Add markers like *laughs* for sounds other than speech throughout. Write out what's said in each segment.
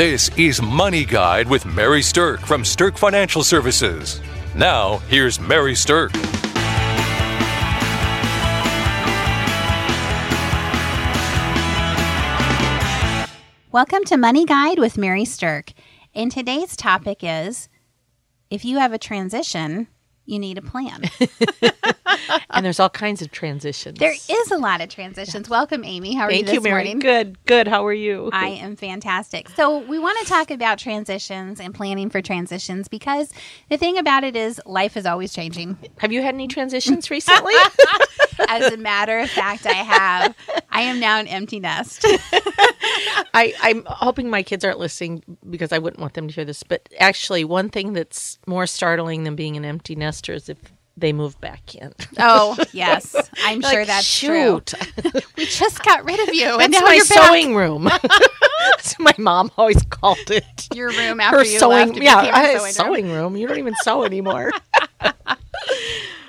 This is Money Guide with Mary Stirk from Stirk Financial Services. Now, here's Mary Stirk. Welcome to Money Guide with Mary Stirk. And today's topic is if you have a transition, you need a plan. *laughs* and there's all kinds of transitions. There is a lot of transitions. Welcome, Amy. How are Thank you this you, Mary. morning? Good, good. How are you? I am fantastic. So, we want to talk about transitions and planning for transitions because the thing about it is life is always changing. Have you had any transitions recently? *laughs* As a matter of fact, I have. I am now an empty nest. *laughs* I, I'm hoping my kids aren't listening because I wouldn't want them to hear this. But actually, one thing that's more startling than being an empty nester is if they move back in. Oh, *laughs* yes. I'm sure Like, that's shoot. true. *laughs* We just got rid of you, and That's now my you're back. sewing room. *laughs* That's what my mom always called it. Your room after Her you sewing, left. yeah, became a I- sewing room. sewing room. You don't even sew anymore.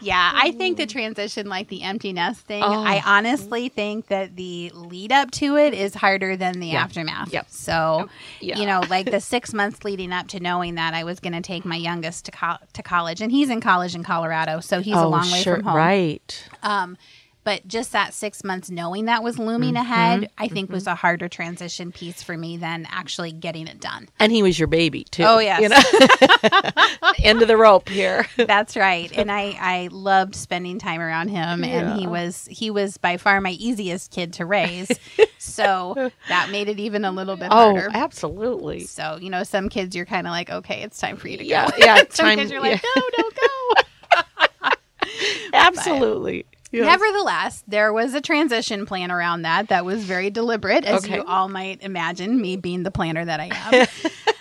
Yeah, I think the transition, like the empty nest thing, Oh. I honestly think that the lead up to it is harder than the Yeah. aftermath. Yep. So, Yeah. you know, like the six months leading up to knowing that I was going to take my youngest to, co- to college, and he's in college in Colorado, so he's a long way from home. Oh, Right. Um, but just that six months knowing that was looming mm-hmm. ahead, I think mm-hmm. was a harder transition piece for me than actually getting it done. And he was your baby too. Oh, yes. You know? *laughs* End of the rope here. *laughs* That's right. And I, I loved spending time around him and he was he was by far my easiest kid to raise. so *laughs* that made it even a little bit Oh, harder. absolutely. So, you know, some kids you're kind of like, okay, it's time for you to Yeah, go. yeah, some time- kids you're like, yeah. no, don't go. Absolutely. Yes. Nevertheless, there was a transition plan around that that was very deliberate, as Okay. you all might imagine, me being the planner that I am. *laughs*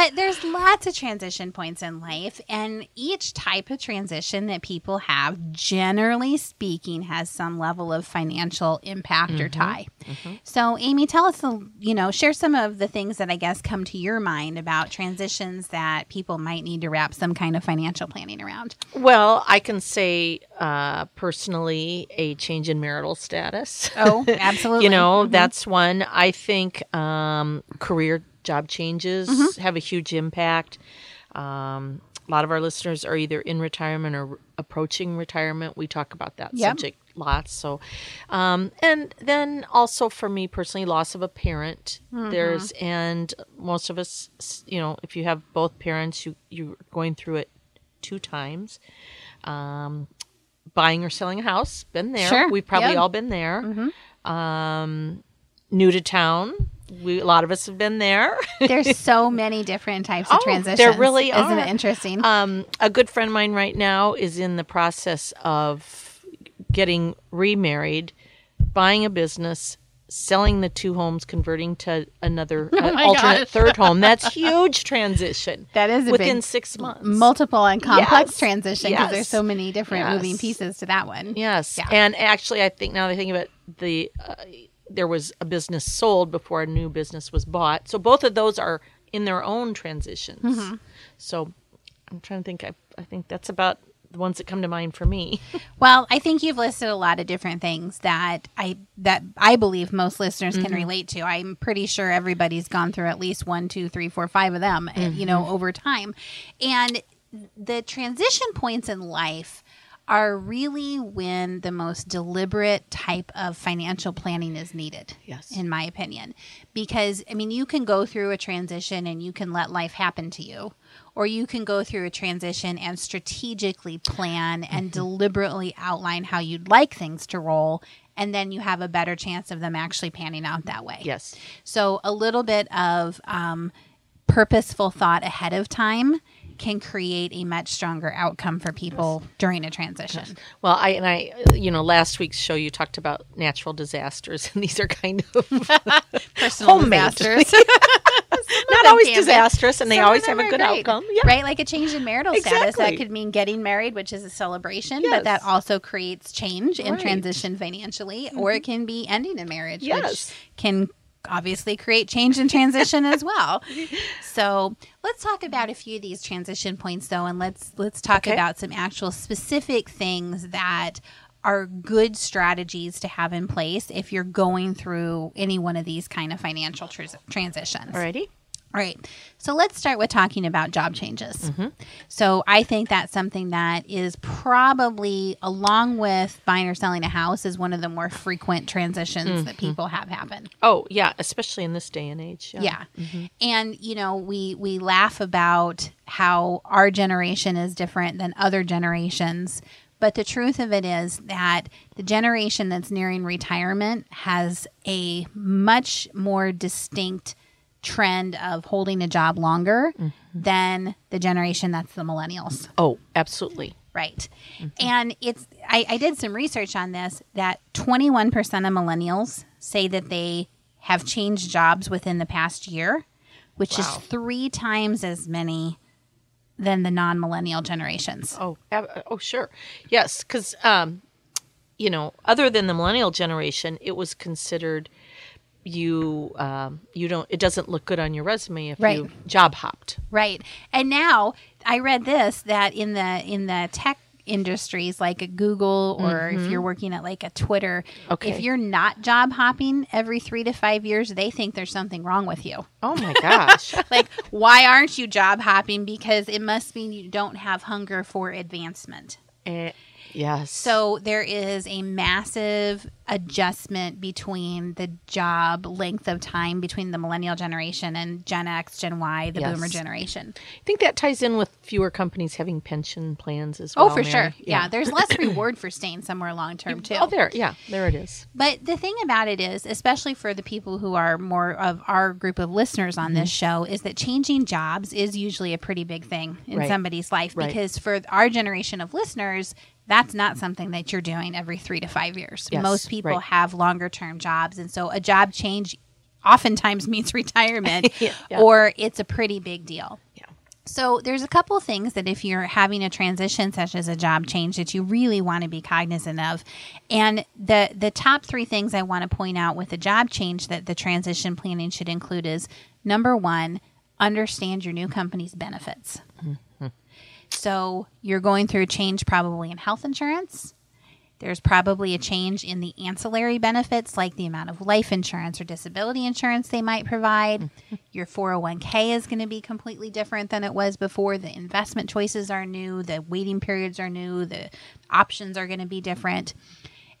but there's lots of transition points in life, and each type of transition that people have, generally speaking, has some level of financial impact or tie. So, Amy, tell us, a- you know, share some of the things that I guess come to your mind about transitions that people might need to wrap some kind of financial planning around. Well, I can say uh, personally a change in marital status. Oh, *laughs* absolutely. you know, that's one. I think um, career job changes Mm-hmm. have a huge impact. Um, a lot of our listeners are either in retirement or approaching retirement. We talk about that Yep. subject lots. So, um, and then also for me personally, loss of a parent. Mm-hmm. There's and most of us, you know, if you have both parents, you you're going through it two times. Um, buying or selling a house, been there. Sure. We've probably Yeah. all been there. Um, new to town, we a lot of us have been there. *laughs* There's *laughs* so many different types of Oh, transitions. there really Isn't are. it interesting? Um, a good friend of mine right now is in the process of getting remarried, buying a business, selling the two homes, converting to another *laughs* uh, Oh my alternate gosh. third home. That's huge transition. That is a within big- six months. Multiple and complex Yes. transition because Yes. there's so many different Yes. moving pieces to that one. Yes, Yeah. and actually, I think now that I think about the uh, there was a business sold before a new business was bought. So both of those are in their own transitions. Mm-hmm. So I'm trying to think. I, I think that's about the ones that come to mind for me. *laughs* Well, I think you've listed a lot of different things that I that I believe most listeners Mm-hmm. can relate to. I'm pretty sure everybody's gone through at least one, two, three, four, five of them, uh, you know, Mm-hmm. over time. And the transition points in life are really when the most deliberate type of financial planning is needed. Yes. In my opinion. Because I mean you can go through a transition and you can let life happen to you. Or you can go through a transition and strategically plan Mm-hmm. and deliberately outline how you'd like things to roll and then you have a better chance of them actually panning out that way. yes. So a little bit of um, purposeful thought ahead of time can create a much stronger outcome for people during a transition. Well, I and I, you know, last week's show you talked about natural disasters, *laughs* and these are kind of *laughs* Personal Homemade. disasters. *laughs* not always disastrous, and they Some always have a good great. outcome. Yeah. Right? Like a change in marital status. That could mean getting married, which is a celebration, Yes. but that also creates change and Right. Mm-hmm. transition financially. Or it can be ending a marriage, Yes. which can obviously create change and transition as well. So let's talk about a few of these transition points though, and let's let's talk Okay. about some actual specific things that are good strategies to have in place if you're going through any one of these kind of financial tr- transitions. Alrighty. All right. So let's start with talking about job changes. Mm-hmm. So I think that's something that is probably, along with buying or selling a house, is one of the more frequent transitions that mm-hmm. people have happen. Oh, yeah, especially in this day and age. Yeah. Mm-hmm. And you know, we we laugh about how our generation is different than other generations, but the truth of it is that the generation that's nearing retirement has a much more distinct trend of holding a job longer than the generation that's the millennials. Oh, absolutely. Right. And it's, I, I did some research on this that 21% of millennials say that they have changed jobs within the past year, which is three times as many than the non millennial generations. Oh, oh, sure. Yes, because um, you know, other than the millennial generation, it was considered you um, you don't. It doesn't look good on your resume if Right. you job hopped. Right. And now I read this that in the in the tech industries like a Google or if you're working at like a Twitter, Okay. if you're not job hopping every 3 to 5 years, they think there's something wrong with you. Oh my *laughs* gosh. like why aren't you job hopping because it must mean you don't have hunger for advancement Eh, yes. so there is a massive adjustment between the job length of time between the millennial generation and gen x gen y the Yes. boomer generation I think that ties in with fewer companies having pension plans as oh, well. oh for Mary. sure yeah. there's less reward for staying somewhere long term too Oh, there. Yeah, there it is. But the thing about it is, especially for the people who are more of our group of listeners on this mm-hmm. show, is that changing jobs is usually a pretty big thing in Right. somebody's life Right. because for our generation of listeners, that's not something that you're doing every three to five years. Yes, Most people right. have longer term jobs. And so a job change oftentimes *laughs* means retirement Yeah, *laughs* yeah. or it's a pretty big deal. Yeah. So there's a couple of things that if you're having a transition such as a job change that you really want to be cognizant of. And the the top 3 things I want to point out with a job change that the transition planning should include is number 1, understand your new company's benefits. Mm-hmm. So you're going through a change probably in health insurance. There's probably a change in the ancillary benefits, like the amount of life insurance or disability insurance they might provide. *laughs* Your 401k is going to be completely different than it was before. The investment choices are new, the waiting periods are new, the options are going to be different.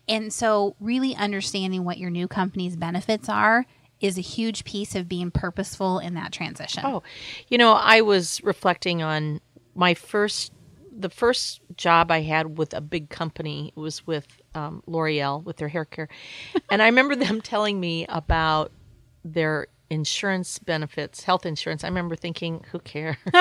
And so, really understanding what your new company's benefits are is a huge piece of being purposeful in that transition. Oh, you know, I was reflecting on my first, the first job I had with a big company was with um, L'Oreal with their hair care, *laughs* and I remember them telling me about their insurance benefits, health insurance. I remember thinking, who cares? *laughs*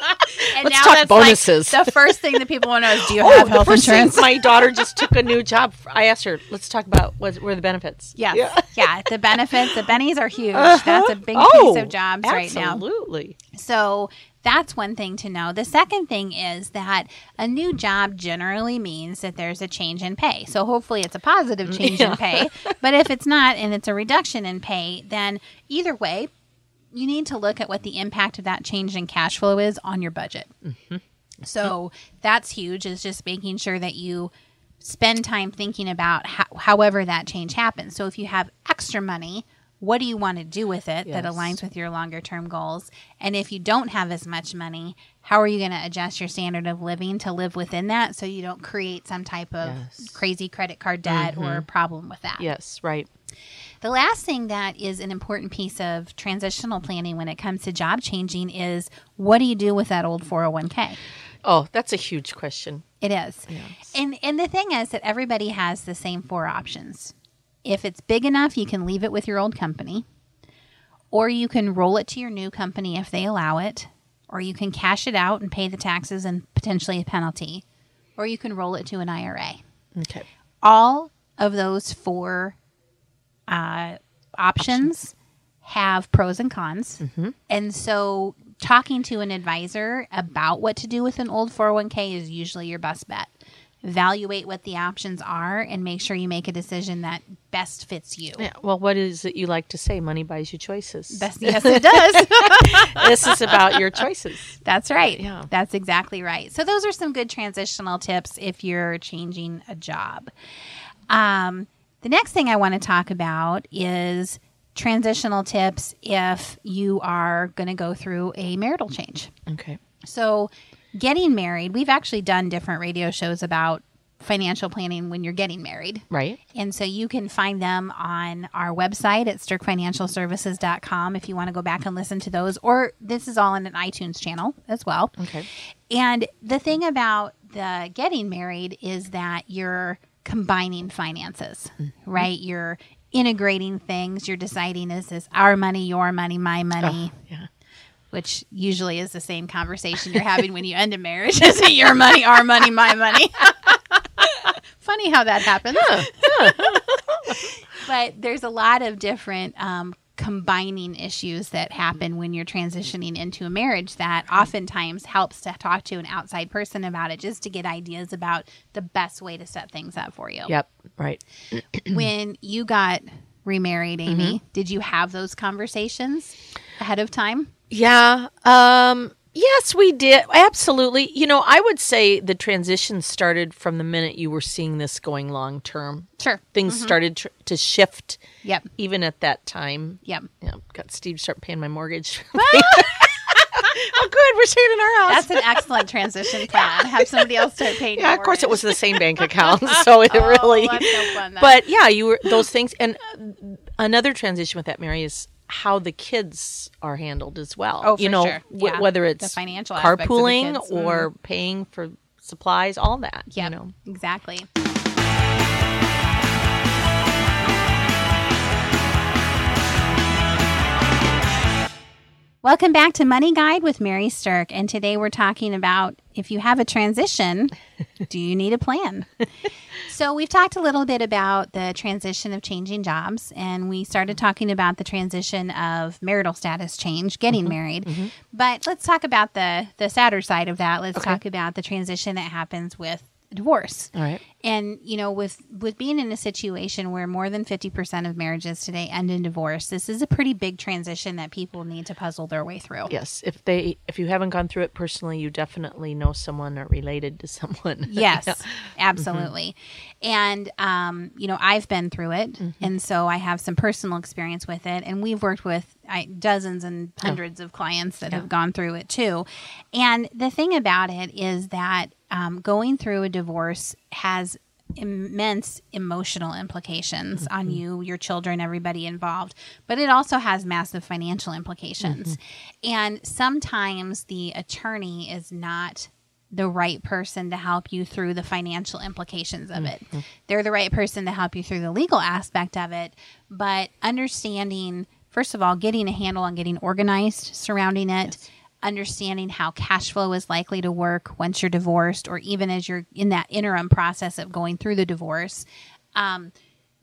*laughs* and let's talk bonuses. Like the first thing that people want to know is do you *laughs* oh, have health insurance? my daughter *laughs* just took a new job. I asked her, let's talk about what, were the benefits. Yes. Yeah. Yeah. The benefits, the bennies are huge. Uh-huh. That's a big Oh, piece of jobs right now. Absolutely. So that's one thing to know. The second thing is that a new job generally means that there's a change in pay. So hopefully it's a positive mm, change in pay. But if it's not and it's a reduction in pay, then either way, you need to look at what the impact of that change in cash flow is on your budget. Mm-hmm. So that's huge, is just making sure that you spend time thinking about how, however that change happens. So if you have extra money, what do you want to do with it that aligns with your longer term goals? And if you don't have as much money, how are you going to adjust your standard of living to live within that so you don't create some type of Yes. crazy credit card debt or mm-hmm. problem with that? Yes, right. The last thing that is an important piece of transitional planning when it comes to job changing is what do you do with that old 401k? Oh, that's a huge question. It is. And and the thing is that everybody has the same four options. If it's big enough, you can leave it with your old company, or you can roll it to your new company if they allow it, or you can cash it out and pay the taxes and potentially a penalty, or you can roll it to an IRA. Okay. All of those four uh, options have pros and cons. And so, talking to an advisor about what to do with an old 401k is usually your best bet. Evaluate what the options are and make sure you make a decision that best fits you. Yeah. Well, what is it you like to say? Money buys you choices. Best, yes, it does. *laughs* this is about your choices. That's right. Yeah. That's exactly right. So those are some good transitional tips if you're changing a job. Um, the next thing I want to talk about is transitional tips if you are going to go through a marital change. Okay. So, getting married, we've actually done different radio shows about financial planning when you're getting married. Right. And so you can find them on our website at stirkfinancialservices.com if you want to go back and listen to those. Or this is all in an iTunes channel as well. Okay. And the thing about the getting married is that you're combining finances, mm-hmm. right? You're integrating things. You're deciding is this our money, your money, my money? Oh, yeah. Which usually is the same conversation you're having when you end a marriage. *laughs* Is it your money, our money, my money? *laughs* Funny how that happens. *laughs* but there's a lot of different um, combining issues that happen when you're transitioning into a marriage that oftentimes helps to talk to an outside person about it just to get ideas about the best way to set things up for you. Yep. Right. *clears throat* When you got remarried, Amy, did you have those conversations ahead of time? Yeah. Um yes, we did. Absolutely. You know, I would say the transition started from the minute you were seeing this going long term. Sure. Things started tr- to shift Yep. even at that time. Yep. Yeah, got Steve start paying my mortgage. *laughs* *laughs* oh, good. We're staying in our house. That's an excellent transition plan. *laughs* Have somebody else start paying. yeah, of course, it was the same bank account, so it Oh, really. so fun. But yeah, you were those things, and another transition with that, Mary, is how the kids are handled as well. Oh, you for know, sure. Yeah. whether The it's financial aspects of the carpooling kids. Mm. or paying for supplies, all that. Yeah, You know, exactly. Welcome back to Money Guide with Mary Stirk. And today we're talking about if you have a transition, do you need a plan? *laughs* so, we've talked a little bit about the transition of changing jobs, and we started mm-hmm. talking about the transition of marital status change, getting mm-hmm. married. Mm-hmm. But let's talk about the, the sadder side of that. Let's talk about the transition that happens with divorce. all right. And you know, with with being in a situation where more than fifty percent of marriages today end in divorce, this is a pretty big transition that people need to puzzle their way through. Yes, if they if you haven't gone through it personally, you definitely know someone or related to *laughs* someone. *laughs* Yes, Yeah. absolutely. And um, you know, I've been through it, Mm-hmm. and so I have some personal experience with it. And we've worked with I, dozens and hundreds of clients that have gone through it too. And the thing about it is that um, going through a divorce has immense emotional implications Mm-hmm. on you, your children, everybody involved, but it also has massive financial implications. Mm-hmm. And sometimes the attorney is not the right person to help you through the financial implications of it. They're the right person to help you through the legal aspect of it, but understanding first of all getting a handle on getting organized surrounding it, understanding how cash flow is likely to work once you're divorced or even as you're in that interim process of going through the divorce. Um,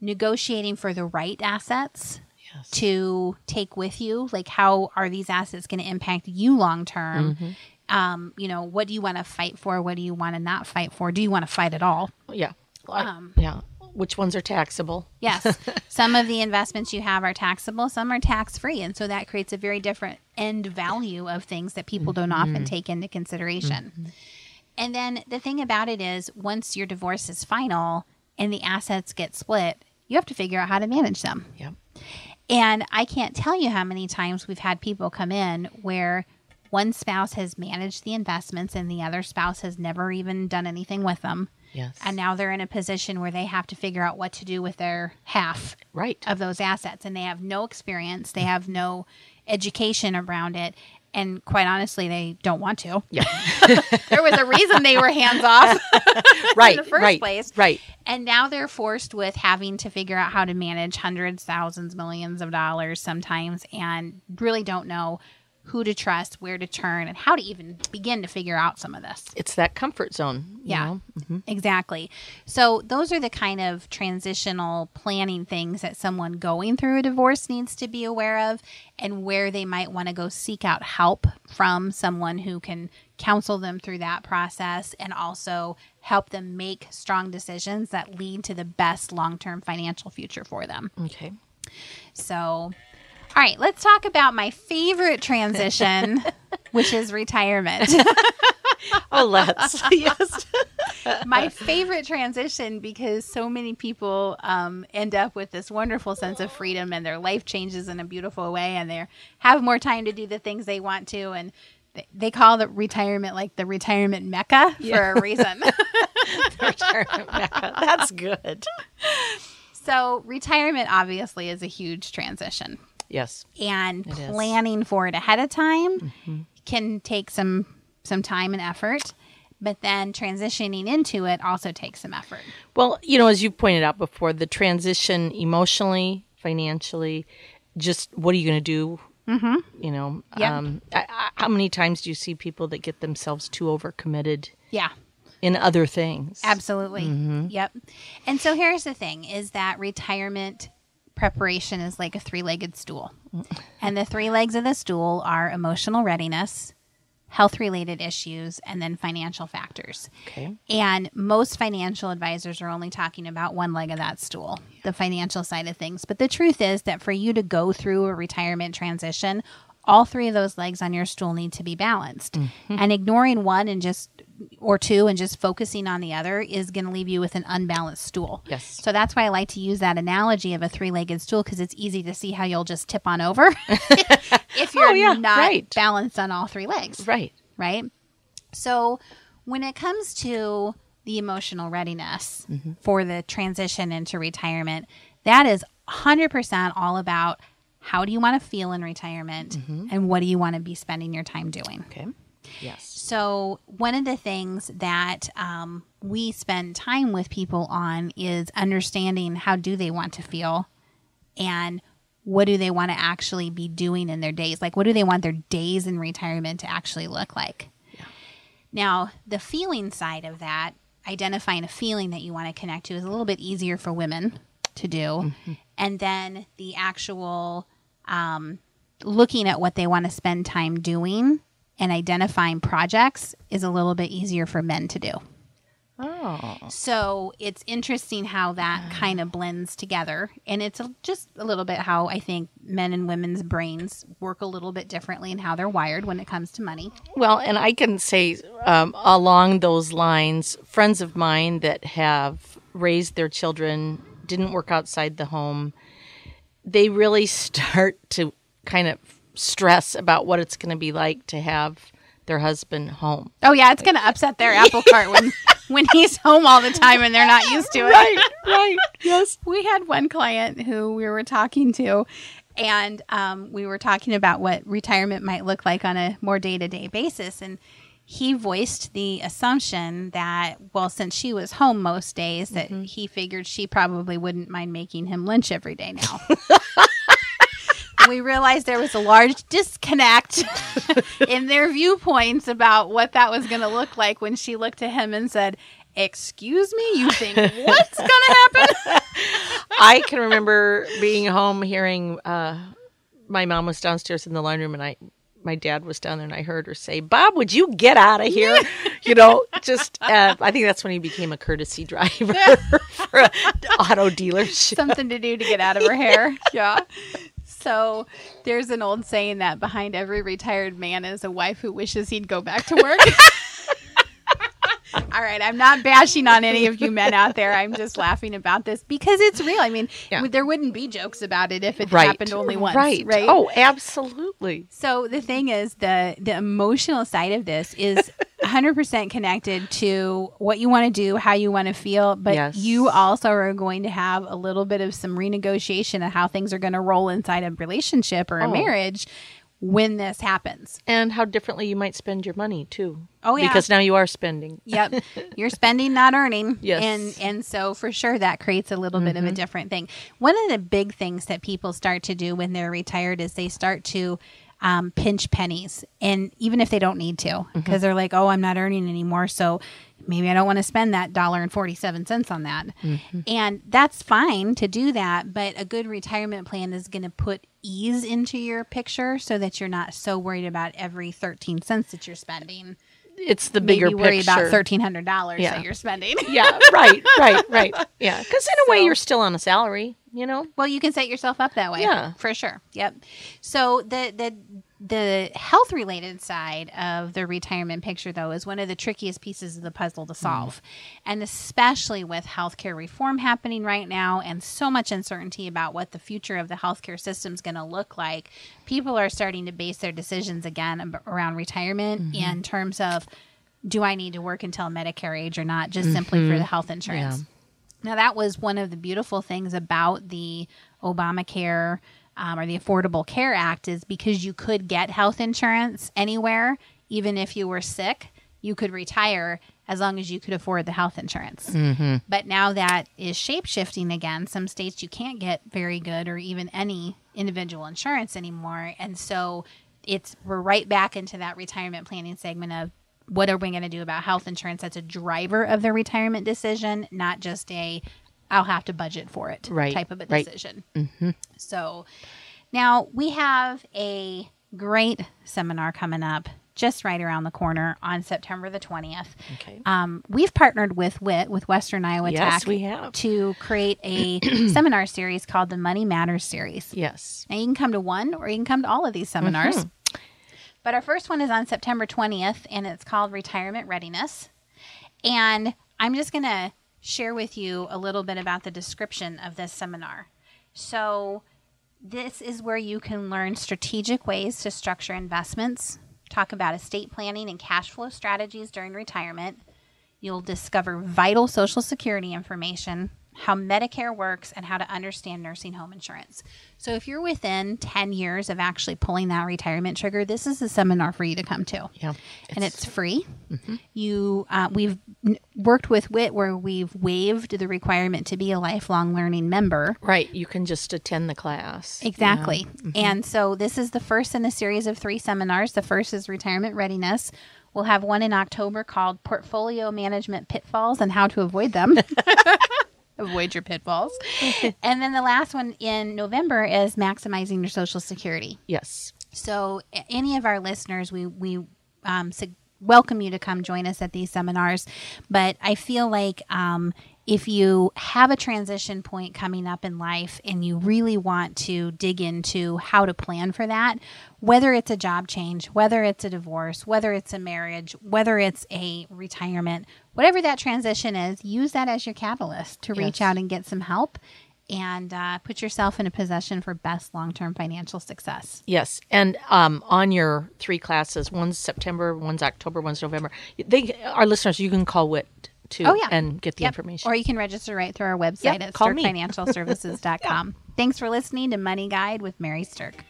negotiating for the right assets Yes. to take with you like how are these assets going to impact you long term um, you know what do you want to fight for what do you want to not fight for do you want to fight at all Yeah. I- Um, yeah. Which ones are taxable? yes *laughs* some of the investments you have are taxable some are tax free and so that creates a very different end value of things that people don't often mm-hmm. take into consideration mm-hmm. and then the thing about it is once your divorce is final and the assets get split you have to figure out how to manage them Yep. And I can't tell you how many times we've had people come in where one spouse has managed the investments and the other spouse has never even done anything with them. Yes. And now they're in a position where they have to figure out what to do with their half right. of those assets. And they have no experience, they mm-hmm. have no education around it. And quite honestly, they don't want to. Yeah. *laughs* There was a reason they were hands off. *laughs* right. in the first right. place. Right. And now they're forced with having to figure out how to manage hundreds, thousands, millions of dollars sometimes and really don't know who to trust, where to turn, and how to even begin to figure out some of this. It's that comfort zone. you Yeah. know? Mm-hmm. Exactly. So, those are the kind of transitional planning things that someone going through a divorce needs to be aware of and where they might want to go seek out help from someone who can counsel them through that process and also help them make strong decisions that lead to the best long term financial future for them. Okay. So, all right, let's talk about my favorite transition, *laughs* which is retirement. *laughs* oh, let's. *laughs* yes. my favorite transition because so many people um, end up with this wonderful sense of freedom and their life changes in a beautiful way and they have more time to do the things they want to and they, they call the retirement like the retirement mecca for a reason. Retirement mecca. That's good. so retirement obviously is a huge transition Yes. and It is. planning for it ahead of time can take some some time and effort but then transitioning into it also takes some effort Well, you know, as you pointed out before, the transition emotionally, financially, just what are you going to do? Mm-hmm. You know, Yeah. um, I, I, how many times do you see people that get themselves too overcommitted yeah in other things? Absolutely. Mm-hmm. Yep. And so here's the thing is that retirement preparation is like a three-legged stool. and the three legs of the stool are emotional readiness, health-related issues, and then financial factors. Okay. And most financial advisors are only talking about one leg of that stool, the financial side of things. But the truth is that for you to go through a retirement transition, all three of those legs on your stool need to be balanced. Mm-hmm. And ignoring one and just or two and just focusing on the other is going to leave you with an unbalanced stool. Yes. So that's why I like to use that analogy of a three-legged stool because it's easy to see how you'll just tip on over *laughs* if oh, you're Oh, yeah, not right. balanced on all three legs Right. right? So, when it comes to the emotional readiness mm-hmm. for the transition into retirement, that is 100% all about how do you want to feel in retirement and what do you want to be spending your time doing. Okay. Yes. So, one of the things that um, we spend time with people on is understanding how do they want to feel and what do they want to actually be doing in their days? Like, what do they want their days in retirement to actually look like? Now, the feeling side of that, identifying a feeling that you want to connect to, is a little bit easier for women to do. And then the actual um, looking at what they want to spend time doing and identifying projects is a little bit easier for men to do. Oh. So it's interesting how that kind of blends together. And it's a, just a little bit how I think men and women's brains work a little bit differently and how they're wired when it comes to money. Well, and I can say um, along those lines, friends of mine that have raised their children, didn't work outside the home, they really start to kind of stress about what it's going to be like to have their husband home. Oh, yeah, it's going to upset their apple cart when, *laughs* when he's home all the time and they're not used to it. Right, right. Yes. *laughs* we had one client who we were talking to and um, we were talking about what retirement might look like on a more day-to-day basis and he voiced the assumption that well since she was home most days that he figured she probably wouldn't mind making him lunch every day now. *laughs* We realized there was a large disconnect *laughs* in their viewpoints about what that was going to look like when she looked at him and said excuse me you think what's going to happen? *laughs* I can remember being home hearing uh, my mom was downstairs in the living room and I my dad was down there and I heard her say, Bob, would you get out of here? *laughs* you know, just, uh, I think that's when he became a courtesy driver *laughs* for an auto dealership. something to do to get out of her hair. *laughs* Yeah. So there's an old saying that behind every retired man is a wife who wishes he'd go back to work. All right, I'm not bashing on any of you men out there. I'm just laughing about this because it's real. I mean, Yeah. there wouldn't be jokes about it if it Right. happened only once, Right. right? Oh, absolutely. So the thing is, the the emotional side of this is *laughs* 100% connected to what you want to do, how you want to feel, but Yes. you also are going to have a little bit of some renegotiation of how things are going to roll inside a relationship or a Oh. marriage when this happens. And how differently you might spend your money too. Oh, yeah. Because now you are spending. Yep. *laughs* You're spending, not earning. Yes. And and so for sure that creates a little bit of a different thing. One of the big things that people start to do when they're retired is they start to um, pinch pennies. And even if they don't need to, because they're like, oh, I'm not earning anymore. So maybe I don't want to spend that dollar and 47 cents on that. Mm-hmm. And that's fine to do that. But a good retirement plan is going to put ease into your picture so that you're not so worried about every 13 cents that you're spending It's the bigger maybe worry picture. about thirteen hundred dollars Yeah. that you're spending. *laughs* yeah, right, right, right. Yeah. Because in a way, you're still on a salary, you know? well, you can set yourself up that way. Yeah. for sure. Yep. So the the the health related side of the retirement picture, though, is one of the trickiest pieces of the puzzle to mm. solve. And especially with healthcare reform happening right now and so much uncertainty about what the future of the healthcare system is going to look like, people are starting to base their decisions again around retirement mm-hmm. in terms of do I need to work until Medicare age or not, just simply for mm-hmm. the health insurance. Now, that was one of the beautiful things about the Obamacare um, or the Affordable Care Act is because you could get health insurance anywhere, even if you were sick, you could retire as long as you could afford the health insurance. But now that is shape shifting again. Some states you can't get very good or even any individual insurance anymore. And so it's we're right back into that retirement planning segment of what are we going to do about health insurance that's a driver of their retirement decision, not just a I'll have to budget for it Right, type of a decision. right. decision. So now we have a great seminar coming up just right around the corner on September the 20th. Okay. Um, we've partnered with WIT, with Western Iowa Yes, Tech, we have. to create a *clears throat* seminar series called the Money Matters series. Yes. Now you can come to one or you can come to all of these seminars. Mm-hmm. But our first one is on September 20th and it's called Retirement Readiness. And I'm just going to share with you a little bit about the description of this seminar. So, this is where you can learn strategic ways to structure investments, talk about estate planning and cash flow strategies during retirement. You'll discover vital Social Security information, how Medicare works, and how to understand nursing home insurance. So, if you're within 10 years of actually pulling that retirement trigger, this is a seminar for you to come to. Yeah. and it's free. You, uh, we've worked with WIT where we've waived the requirement to be a lifelong learning member. Right. You can just attend the class. Exactly. And so this is the first in a series of three seminars. The first is retirement readiness. We'll have one in October called Portfolio Management Pitfalls and How to Avoid Them. *laughs* Avoid your pitfalls. *laughs* and then the last one in November is Maximizing Your Social Security. Yes. So, any of our listeners, we we um, welcome you to come join us at these seminars. But I feel like um, if you have a transition point coming up in life and you really want to dig into how to plan for that, whether it's a job change, whether it's a divorce, whether it's a marriage, whether it's a retirement, whatever that transition is, use that as your catalyst to reach Yes. out and get some help. And uh, put yourself in a position for best long term financial success. Yes, and um, on your three classes, one's September, one's October, one's November. They, our listeners, you can call WIT too, Oh, yeah. and get the Yep. information. Or you can register right through our website Yep, at *laughs* stirkfinancialservices.com. *laughs* Thanks for listening to Money Guide with Mary Stirk.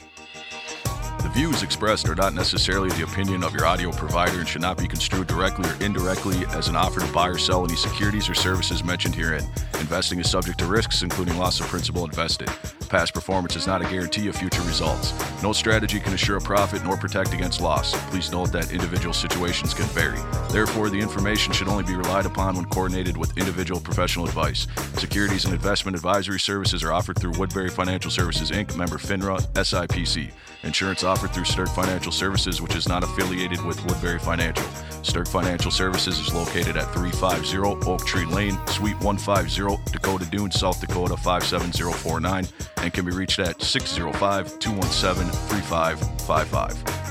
Views expressed are not necessarily the opinion of your audio provider and should not be construed directly or indirectly as an offer to buy or sell any securities or services mentioned herein. Investing is subject to risks, including loss of principal invested. Past performance is not a guarantee of future results. No strategy can assure a profit nor protect against loss. Please note that individual situations can vary. Therefore, the information should only be relied upon when coordinated with individual professional advice. Securities and investment advisory services are offered through Woodbury Financial Services Inc., member FINRA, SIPC. Insurance offered through Stirk Financial Services, which is not affiliated with Woodbury Financial. Stirk Financial Services is located at 350 Oak Tree Lane, Suite 150, Dakota Dunes, South Dakota 57049, and can be reached at 605 217 3555.